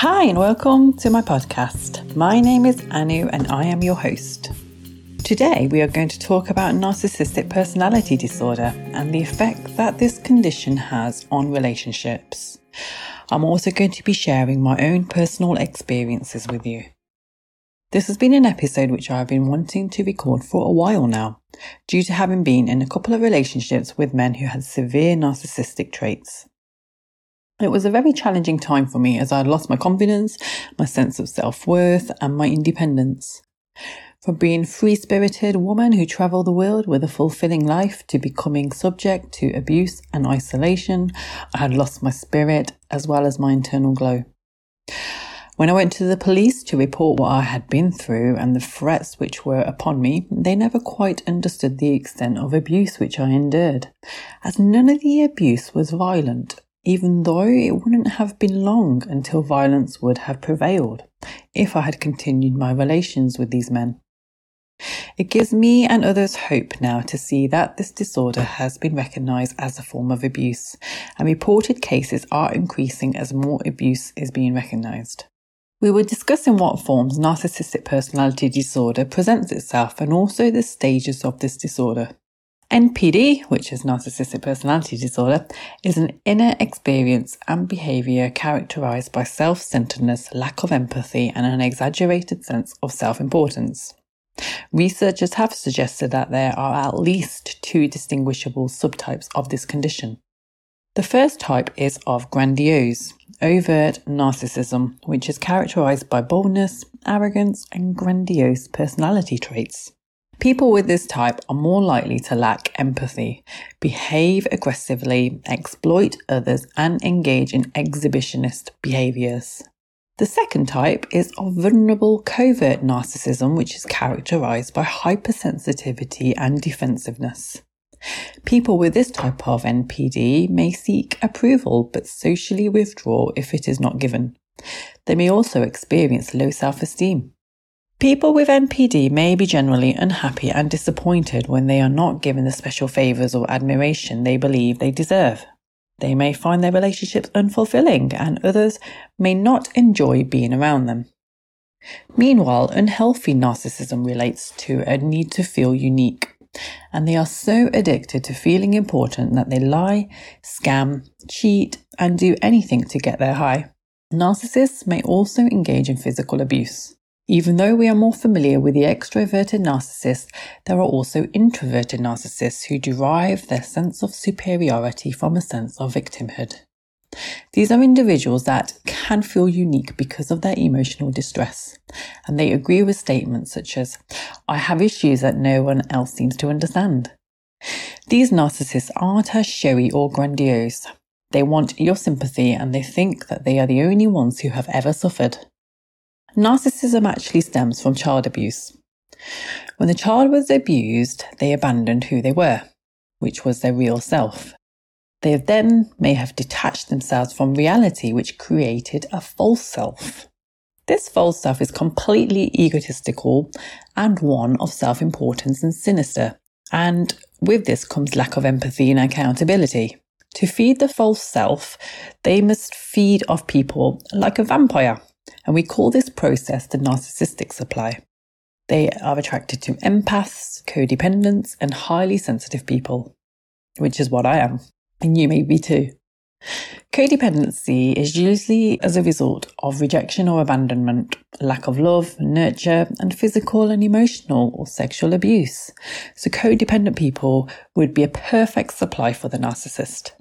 Hi, and welcome to my podcast. My name is Anu, and I am your host. Today, we are going to talk about narcissistic personality disorder and the effect that this condition has on relationships. I'm also going to be sharing my own personal experiences with you. This has been an episode which I've been wanting to record for a while now, due to having been in a couple of relationships with men who had severe narcissistic traits. It was a very challenging time for me as I had lost my confidence, my sense of self worth, and my independence. From being free spirited woman who travelled the world with a fulfilling life to becoming subject to abuse and isolation, I had lost my spirit as well as my internal glow. When I went to the police to report what I had been through and the threats which were upon me, they never quite understood the extent of abuse which I endured, as none of the abuse was violent, even though it wouldn't have been long until violence would have prevailed if I had continued my relations with these men. It gives me and others hope now to see that this disorder has been recognised as a form of abuse, and reported cases are increasing as more abuse is being recognised. We were discussing what forms narcissistic personality disorder presents itself and also the stages of this disorder. NPD, which is narcissistic personality disorder, is an inner experience and behavior characterized by self centeredness, lack of empathy, and an exaggerated sense of self importance. Researchers have suggested that there are at least two distinguishable subtypes of this condition. The first type is of grandiose, overt narcissism, which is characterized by boldness, arrogance, and grandiose personality traits. People with this type are more likely to lack empathy, behave aggressively, exploit others, and engage in exhibitionist behaviors. The second type is of vulnerable covert narcissism, which is characterized by hypersensitivity and defensiveness. People with this type of NPD may seek approval but socially withdraw if it is not given. They may also experience low self esteem. People with NPD may be generally unhappy and disappointed when they are not given the special favours or admiration they believe they deserve. They may find their relationships unfulfilling and others may not enjoy being around them. Meanwhile, unhealthy narcissism relates to a need to feel unique and they are so addicted to feeling important that they lie, scam, cheat, and do anything to get their high. Narcissists may also engage in physical abuse. Even though we are more familiar with the extroverted narcissist, there are also introverted narcissists who derive their sense of superiority from a sense of victimhood. These are individuals that can feel unique because of their emotional distress, and they agree with statements such as, I have issues that no one else seems to understand. These narcissists aren't as showy or grandiose. They want your sympathy and they think that they are the only ones who have ever suffered. Narcissism actually stems from child abuse. When the child was abused, they abandoned who they were, which was their real self, they then may have detached themselves from reality, which created a false self. This false self is completely egotistical and one of self importance and sinister. And with this comes lack of empathy and accountability. To feed the false self, they must feed off people like a vampire. And we call this process the narcissistic supply. They are attracted to empaths, codependents, and highly sensitive people, which is what I am and you may be too. Codependency is usually as a result of rejection or abandonment, lack of love, nurture, and physical and emotional or sexual abuse. So, codependent people would be a perfect supply for the narcissist.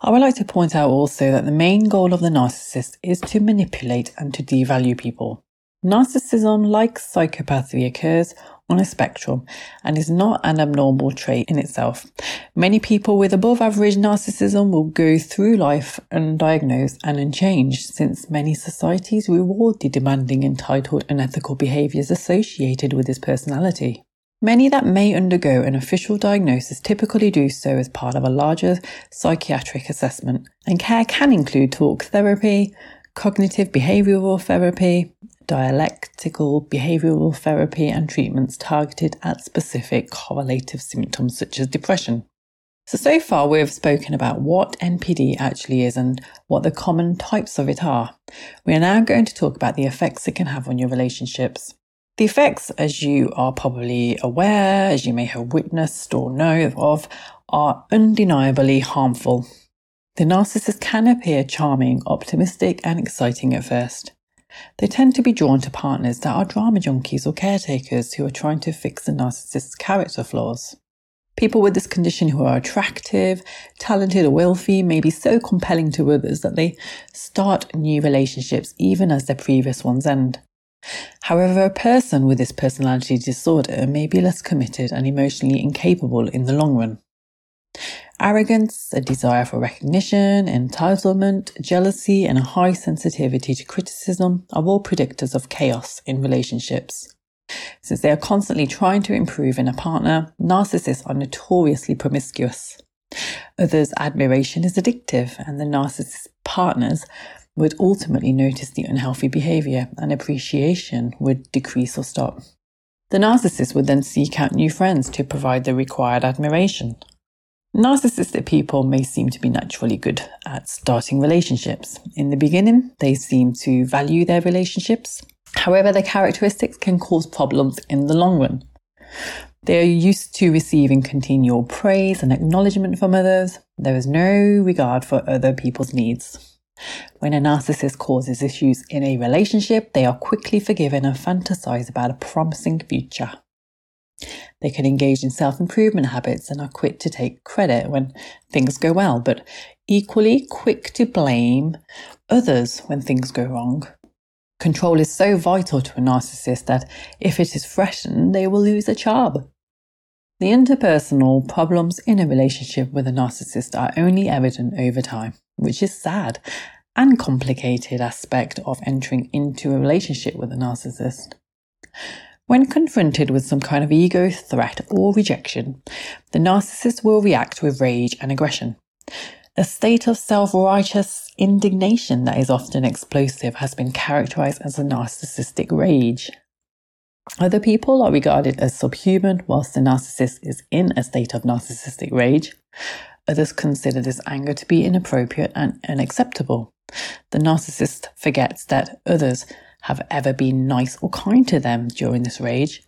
Oh, I would like to point out also that the main goal of the narcissist is to manipulate and to devalue people. Narcissism, like psychopathy, occurs on a spectrum and is not an abnormal trait in itself. Many people with above average narcissism will go through life undiagnosed and unchanged since many societies reward the demanding, entitled, and unethical behaviors associated with this personality. Many that may undergo an official diagnosis typically do so as part of a larger psychiatric assessment, and care can include talk therapy, cognitive behavioral therapy, dialectical behavioral therapy and treatments targeted at specific correlative symptoms such as depression. So, so far we've spoken about what NPD actually is and what the common types of it are. We are now going to talk about the effects it can have on your relationships. The effects, as you are probably aware, as you may have witnessed or know of, are undeniably harmful. The narcissist can appear charming, optimistic, and exciting at first. They tend to be drawn to partners that are drama junkies or caretakers who are trying to fix the narcissist's character flaws. People with this condition who are attractive, talented, or wealthy may be so compelling to others that they start new relationships even as their previous ones end. However, a person with this personality disorder may be less committed and emotionally incapable in the long run. Arrogance, a desire for recognition, entitlement, jealousy, and a high sensitivity to criticism are all predictors of chaos in relationships. Since they are constantly trying to improve in a partner, narcissists are notoriously promiscuous. Others' admiration is addictive, and the narcissist partners would ultimately notice the unhealthy behavior and appreciation would decrease or stop. The narcissist would then seek out new friends to provide the required admiration. Narcissistic people may seem to be naturally good at starting relationships. In the beginning, they seem to value their relationships, However, their characteristics can cause problems in the long run. They are used to receiving continual praise and acknowledgement from others. There is no regard for other people's needs. When a narcissist causes issues in a relationship, they are quickly forgiven and fantasize about a promising future. They can engage in self improvement habits and are quick to take credit when things go well, but equally quick to blame others when things go wrong. Control is so vital to a narcissist that if it is threatened, they will lose a charm. The interpersonal problems in a relationship with a narcissist are only evident over time, which is sad and complicated aspect of entering into a relationship with a narcissist. When confronted with some kind of ego threat or rejection, the narcissist will react with rage and aggression. A state of self righteous indignation that is often explosive has been characterized as a narcissistic rage. Other people are regarded as subhuman whilst the narcissist is in a state of narcissistic rage. Others consider this anger to be inappropriate and unacceptable. The narcissist forgets that others have ever been nice or kind to them during this rage,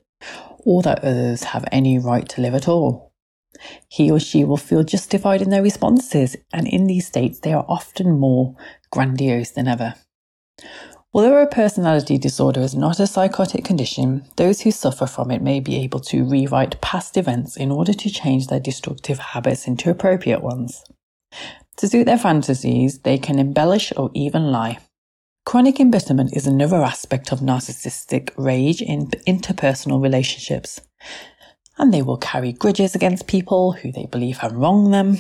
or that others have any right to live at all. He or she will feel justified in their responses, and in these states, they are often more grandiose than ever. Although a personality disorder is not a psychotic condition, those who suffer from it may be able to rewrite past events in order to change their destructive habits into appropriate ones. To suit their fantasies, they can embellish or even lie. Chronic embitterment is another aspect of narcissistic rage in interpersonal relationships and they will carry grudges against people who they believe have wronged them.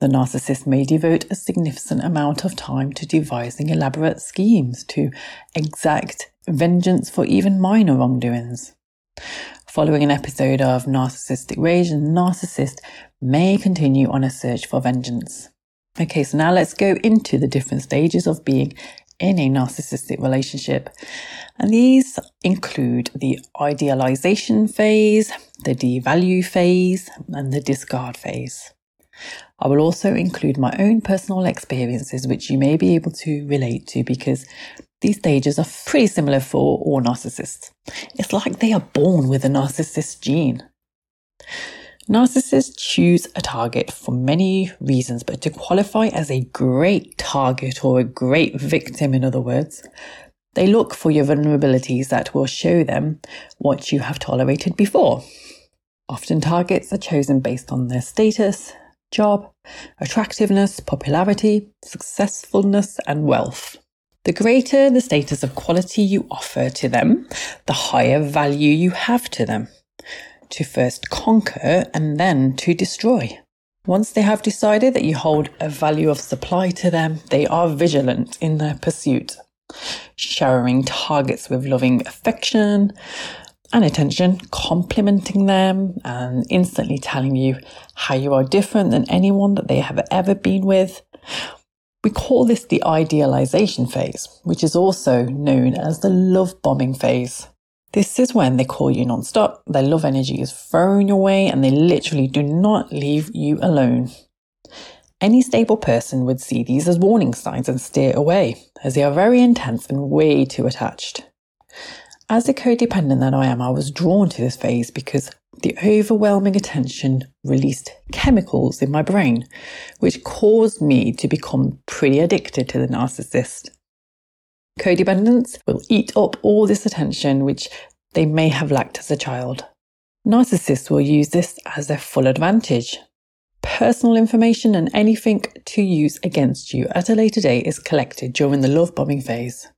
The narcissist may devote a significant amount of time to devising elaborate schemes to exact vengeance for even minor wrongdoings. Following an episode of narcissistic rage, a narcissist may continue on a search for vengeance. Okay, so now let's go into the different stages of being in a narcissistic relationship. And these include the idealization phase, the devalue phase, and the discard phase. I will also include my own personal experiences, which you may be able to relate to because these stages are pretty similar for all narcissists. It's like they are born with a narcissist gene. Narcissists choose a target for many reasons, but to qualify as a great target or a great victim, in other words, they look for your vulnerabilities that will show them what you have tolerated before. Often targets are chosen based on their status, job, attractiveness, popularity, successfulness, and wealth. The greater the status of quality you offer to them, the higher value you have to them to first conquer and then to destroy. Once they have decided that you hold a value of supply to them, they are vigilant in their pursuit, showering targets with loving affection and attention, complimenting them, and instantly telling you how you are different than anyone that they have ever been with. We call this the idealization phase, which is also known as the love bombing phase. This is when they call you non-stop, their love energy is thrown your way, and they literally do not leave you alone. Any stable person would see these as warning signs and steer away, as they are very intense and way too attached. As a codependent that I am, I was drawn to this phase because the overwhelming attention released chemicals in my brain, which caused me to become pretty addicted to the narcissist. Codependents will eat up all this attention which they may have lacked as a child. Narcissists will use this as their full advantage, personal information and anything to use against you at a later date is collected during the love bombing phase.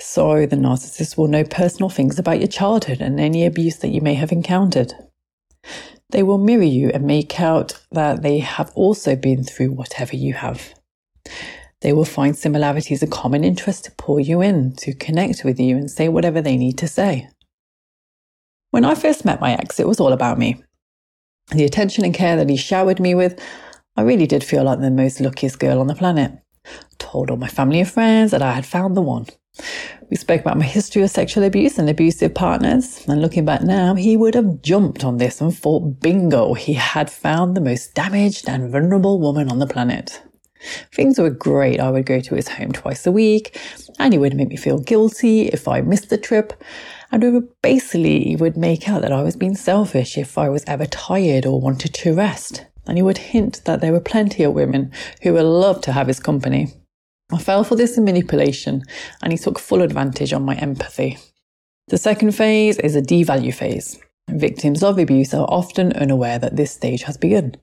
So the narcissist will know personal things about your childhood and any abuse that you may have encountered. They will mirror you and make out that they have also been through whatever you have. They will find similarities and common interests to pull you in, to connect with you and say whatever they need to say. When I first met my ex, it was all about me the attention and care that he showered me with, I really did feel like the most luckiest girl on the planet. Told all my family and friends that I had found the one. We spoke about my history of sexual abuse and abusive partners, and looking back now, he would have jumped on this and thought bingo, he had found the most damaged and vulnerable woman on the planet. Things were great. I would go to his home twice a week, and he would make me feel guilty if I missed the trip. And we would basically would make out that I was being selfish if I was ever tired or wanted to rest. And he would hint that there were plenty of women who would love to have his company. I fell for this manipulation, and he took full advantage on my empathy. The second phase is a devalue phase. Victims of abuse are often unaware that this stage has begun.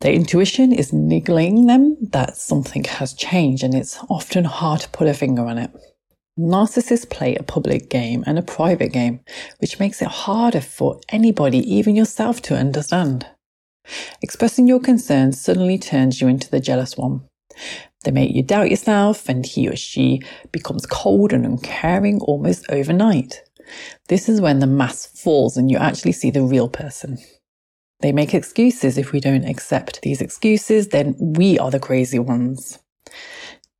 Their intuition is niggling them that something has changed, and it's often hard to put a finger on it. Narcissists play a public game and a private game, which makes it harder for anybody, even yourself, to understand. Expressing your concerns suddenly turns you into the jealous one. They make you doubt yourself, and he or she becomes cold and uncaring almost overnight. This is when the mask falls and you actually see the real person. They make excuses. If we don't accept these excuses, then we are the crazy ones.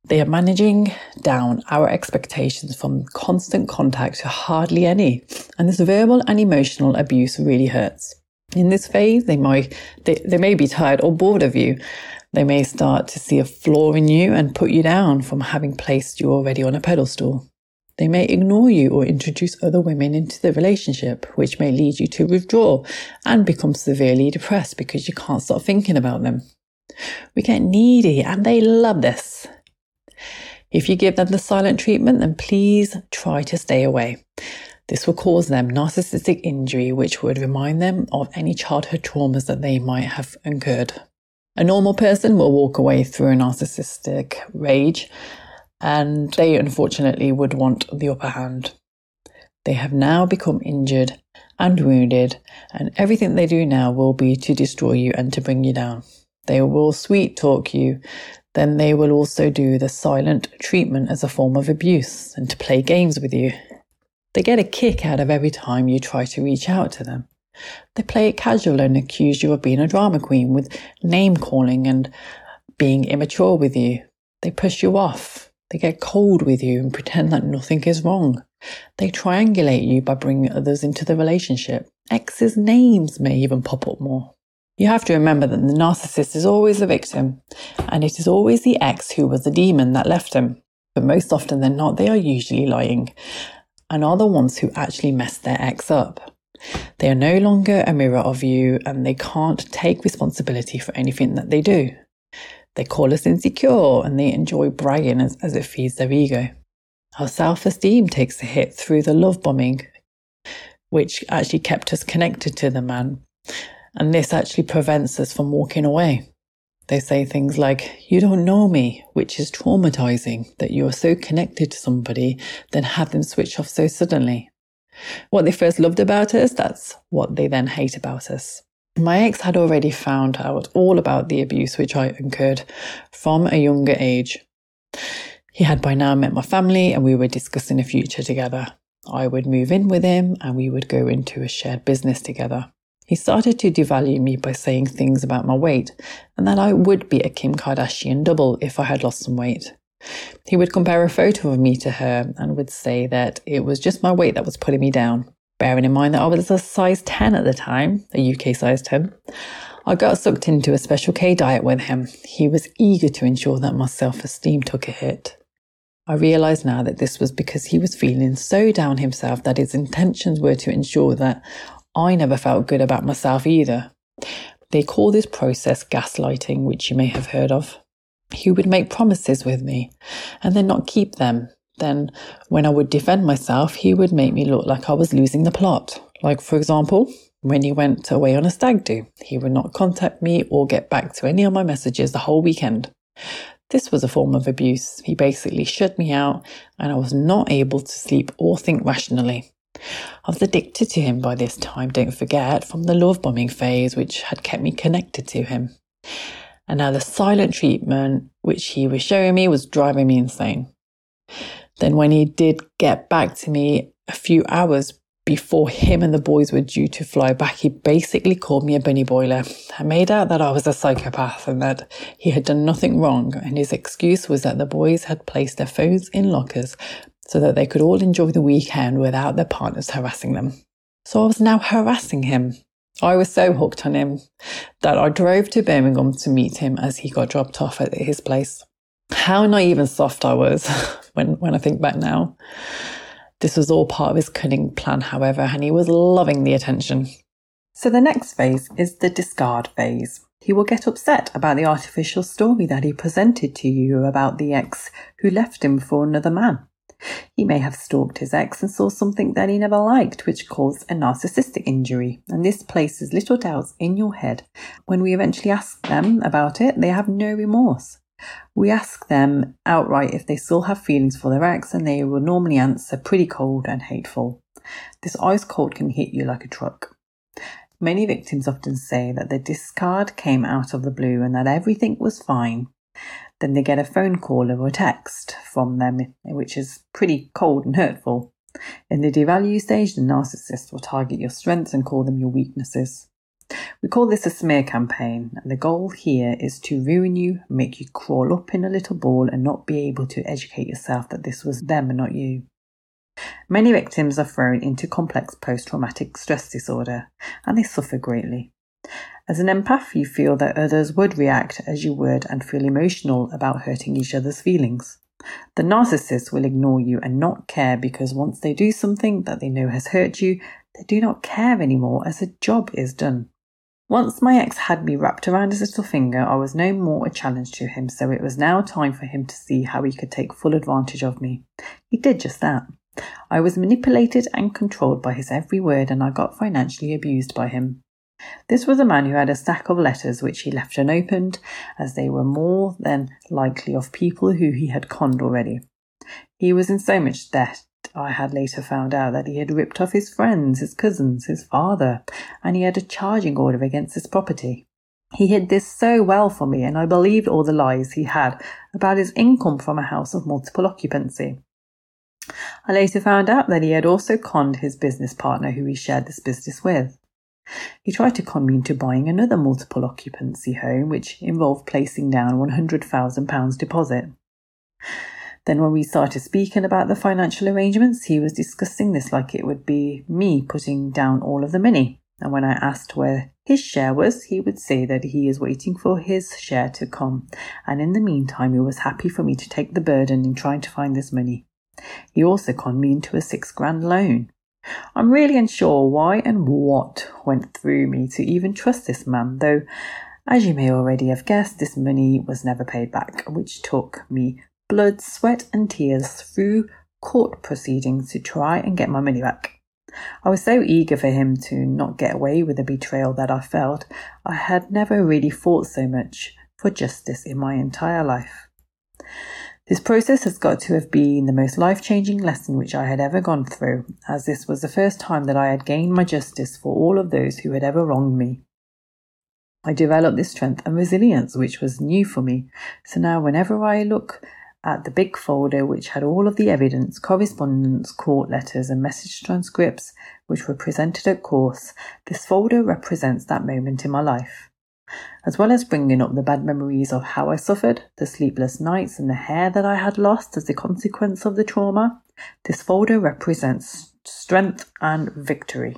They are managing down our expectations from constant contact to hardly any. And this verbal and emotional abuse really hurts. In this phase, they might, they, they may be tired or bored of you. They may start to see a flaw in you and put you down from having placed you already on a pedestal. They may ignore you or introduce other women into the relationship, which may lead you to withdraw and become severely depressed because you can't stop thinking about them. We get needy and they love this. If you give them the silent treatment, then please try to stay away. This will cause them narcissistic injury, which would remind them of any childhood traumas that they might have incurred. A normal person will walk away through a narcissistic rage, and they unfortunately would want the upper hand. They have now become injured and wounded, and everything they do now will be to destroy you and to bring you down. They will sweet talk you then they will also do the silent treatment as a form of abuse and to play games with you. They get a kick out of every time you try to reach out to them. They play it casual and accuse you of being a drama queen with name calling and being immature with you. They push you off. They get cold with you and pretend that nothing is wrong. They triangulate you by bringing others into the relationship. Exes' names may even pop up more. You have to remember that the narcissist is always the victim, and it is always the ex who was the demon that left him. But most often than not, they are usually lying and are the ones who actually mess their ex up. They are no longer a mirror of you and they can't take responsibility for anything that they do. They call us insecure and they enjoy bragging as, as it feeds their ego. Our self esteem takes a hit through the love bombing, which actually kept us connected to the man and this actually prevents us from walking away. They say things like, You don't know me, which is traumatizing that you are so connected to somebody, then have them switch off so suddenly. What they first loved about us, that's what they then hate about us. My ex had already found out all about the abuse which I incurred from a younger age. He had by now met my family and we were discussing a future together. I would move in with him and we would go into a shared business together. He started to devalue me by saying things about my weight and that I would be a Kim Kardashian double if I had lost some weight. He would compare a photo of me to her and would say that it was just my weight that was putting me down. Bearing in mind that I was a size 10 at the time, a UK size 10, I got sucked into a special K diet with him. He was eager to ensure that my self esteem took a hit. I realise now that this was because he was feeling so down himself that his intentions were to ensure that I never felt good about myself either. They call this process gaslighting, which you may have heard of. He would make promises with me and then not keep them. Then, when I would defend myself, he would make me look like I was losing the plot. Like, for example, when he went away on a stag do, he would not contact me or get back to any of my messages the whole weekend. This was a form of abuse. He basically shut me out and I was not able to sleep or think rationally. I was addicted to him by this time, don't forget, from the love bombing phase, which had kept me connected to him. And now the silent treatment which he was showing me was driving me insane. Then, when he did get back to me a few hours before him and the boys were due to fly back, he basically called me a bunny boiler and made out that I was a psychopath and that he had done nothing wrong. And his excuse was that the boys had placed their phones in lockers so that they could all enjoy the weekend without their partners harassing them. So I was now harassing him. I was so hooked on him that I drove to Birmingham to meet him as he got dropped off at his place. How naive and soft I was when, when I think back now. This was all part of his cunning plan, however, and he was loving the attention. So the next phase is the discard phase. He will get upset about the artificial story that he presented to you about the ex who left him for another man. He may have stalked his ex and saw something that he never liked, which caused a narcissistic injury, and this places little doubts in your head. When we eventually ask them about it, they have no remorse. We ask them outright if they still have feelings for their ex, and they will normally answer pretty cold and hateful. This ice cold can hit you like a truck. Many victims often say that the discard came out of the blue and that everything was fine. Then they get a phone call or a text from them, which is pretty cold and hurtful. In the devalue stage, the narcissist will target your strengths and call them your weaknesses. We call this a smear campaign, and the goal here is to ruin you, make you crawl up in a little ball, and not be able to educate yourself that this was them and not you. Many victims are thrown into complex post traumatic stress disorder, and they suffer greatly. As an empath, you feel that others would react as you would and feel emotional about hurting each other's feelings. The narcissist will ignore you and not care because once they do something that they know has hurt you, they do not care anymore as a job is done. Once my ex had me wrapped around his little finger, I was no more a challenge to him, so it was now time for him to see how he could take full advantage of me. He did just that. I was manipulated and controlled by his every word, and I got financially abused by him. This was a man who had a stack of letters which he left unopened, as they were more than likely of people who he had conned already. He was in so much debt I had later found out that he had ripped off his friends, his cousins, his father, and he had a charging order against his property. He hid this so well for me, and I believed all the lies he had about his income from a house of multiple occupancy. I later found out that he had also conned his business partner who he shared this business with. He tried to con me into buying another multiple occupancy home, which involved placing down £100,000 deposit. Then, when we started speaking about the financial arrangements, he was discussing this like it would be me putting down all of the money. And when I asked where his share was, he would say that he is waiting for his share to come. And in the meantime, he was happy for me to take the burden in trying to find this money. He also conned me into a six grand loan. I'm really unsure why and what went through me to even trust this man, though, as you may already have guessed, this money was never paid back, which took me blood, sweat, and tears through court proceedings to try and get my money back. I was so eager for him to not get away with the betrayal that I felt. I had never really fought so much for justice in my entire life. This process has got to have been the most life changing lesson which I had ever gone through, as this was the first time that I had gained my justice for all of those who had ever wronged me. I developed this strength and resilience which was new for me, so now whenever I look at the big folder which had all of the evidence, correspondence, court letters, and message transcripts which were presented at course. This folder represents that moment in my life. As well as bringing up the bad memories of how I suffered, the sleepless nights, and the hair that I had lost as a consequence of the trauma. This folder represents strength and victory.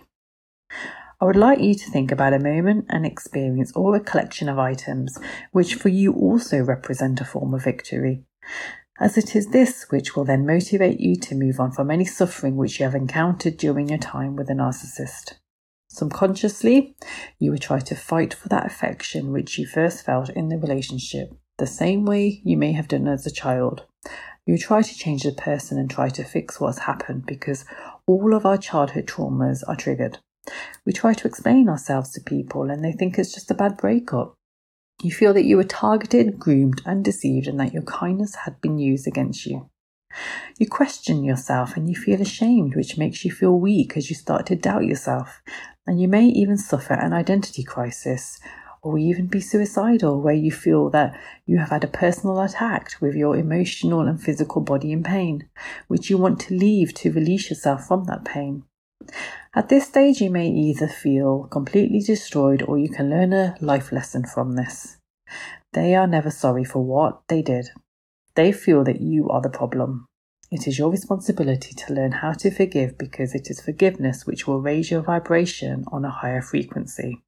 I would like you to think about a moment, an experience, or a collection of items which for you also represent a form of victory, as it is this which will then motivate you to move on from any suffering which you have encountered during your time with a narcissist. Subconsciously, you would try to fight for that affection which you first felt in the relationship, the same way you may have done as a child. You try to change the person and try to fix what's happened because all of our childhood traumas are triggered. We try to explain ourselves to people and they think it's just a bad breakup. You feel that you were targeted, groomed, and deceived, and that your kindness had been used against you. You question yourself and you feel ashamed, which makes you feel weak as you start to doubt yourself. And you may even suffer an identity crisis or even be suicidal, where you feel that you have had a personal attack with your emotional and physical body in pain, which you want to leave to release yourself from that pain. At this stage, you may either feel completely destroyed or you can learn a life lesson from this. They are never sorry for what they did. They feel that you are the problem. It is your responsibility to learn how to forgive because it is forgiveness which will raise your vibration on a higher frequency.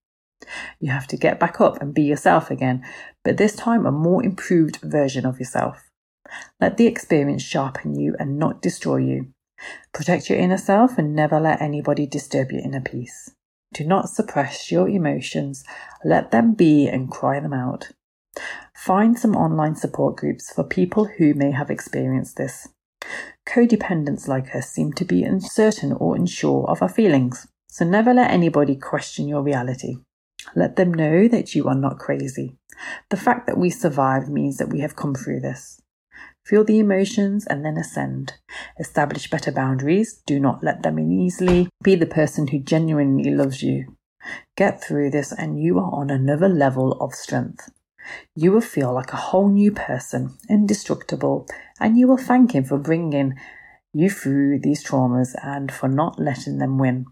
You have to get back up and be yourself again, but this time a more improved version of yourself. Let the experience sharpen you and not destroy you. Protect your inner self and never let anybody disturb your inner peace. Do not suppress your emotions, let them be and cry them out. Find some online support groups for people who may have experienced this. Codependents like us seem to be uncertain or unsure of our feelings, so never let anybody question your reality. Let them know that you are not crazy. The fact that we survived means that we have come through this. Feel the emotions and then ascend. Establish better boundaries. Do not let them in easily. Be the person who genuinely loves you. Get through this and you are on another level of strength. You will feel like a whole new person, indestructible, and you will thank him for bringing you through these traumas and for not letting them win.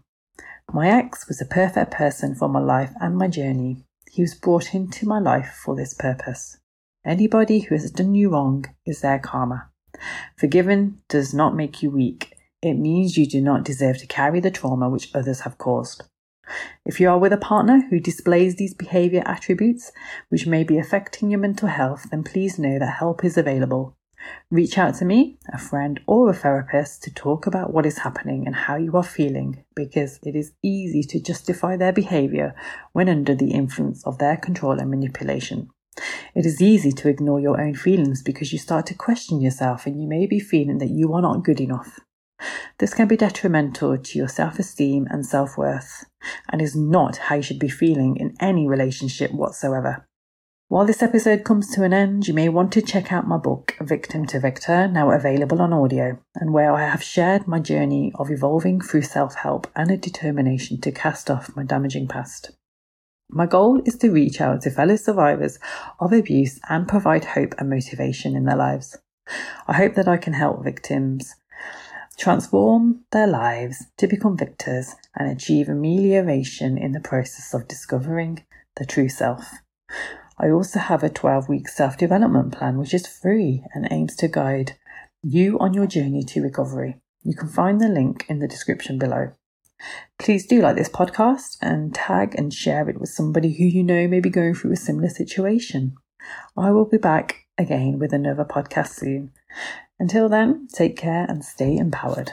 My ex was a perfect person for my life and my journey. He was brought into my life for this purpose. Anybody who has done you wrong is their karma. Forgiven does not make you weak. It means you do not deserve to carry the trauma which others have caused. If you are with a partner who displays these behavior attributes which may be affecting your mental health, then please know that help is available. Reach out to me, a friend, or a therapist to talk about what is happening and how you are feeling because it is easy to justify their behavior when under the influence of their control and manipulation. It is easy to ignore your own feelings because you start to question yourself and you may be feeling that you are not good enough. This can be detrimental to your self esteem and self worth and is not how you should be feeling in any relationship whatsoever. While this episode comes to an end, you may want to check out my book, Victim to Victor, now available on audio, and where I have shared my journey of evolving through self help and a determination to cast off my damaging past. My goal is to reach out to fellow survivors of abuse and provide hope and motivation in their lives. I hope that I can help victims transform their lives to become victors and achieve amelioration in the process of discovering the true self. I also have a 12 week self development plan which is free and aims to guide you on your journey to recovery. You can find the link in the description below. Please do like this podcast and tag and share it with somebody who you know may be going through a similar situation. I will be back again with another podcast soon. Until then, take care and stay empowered.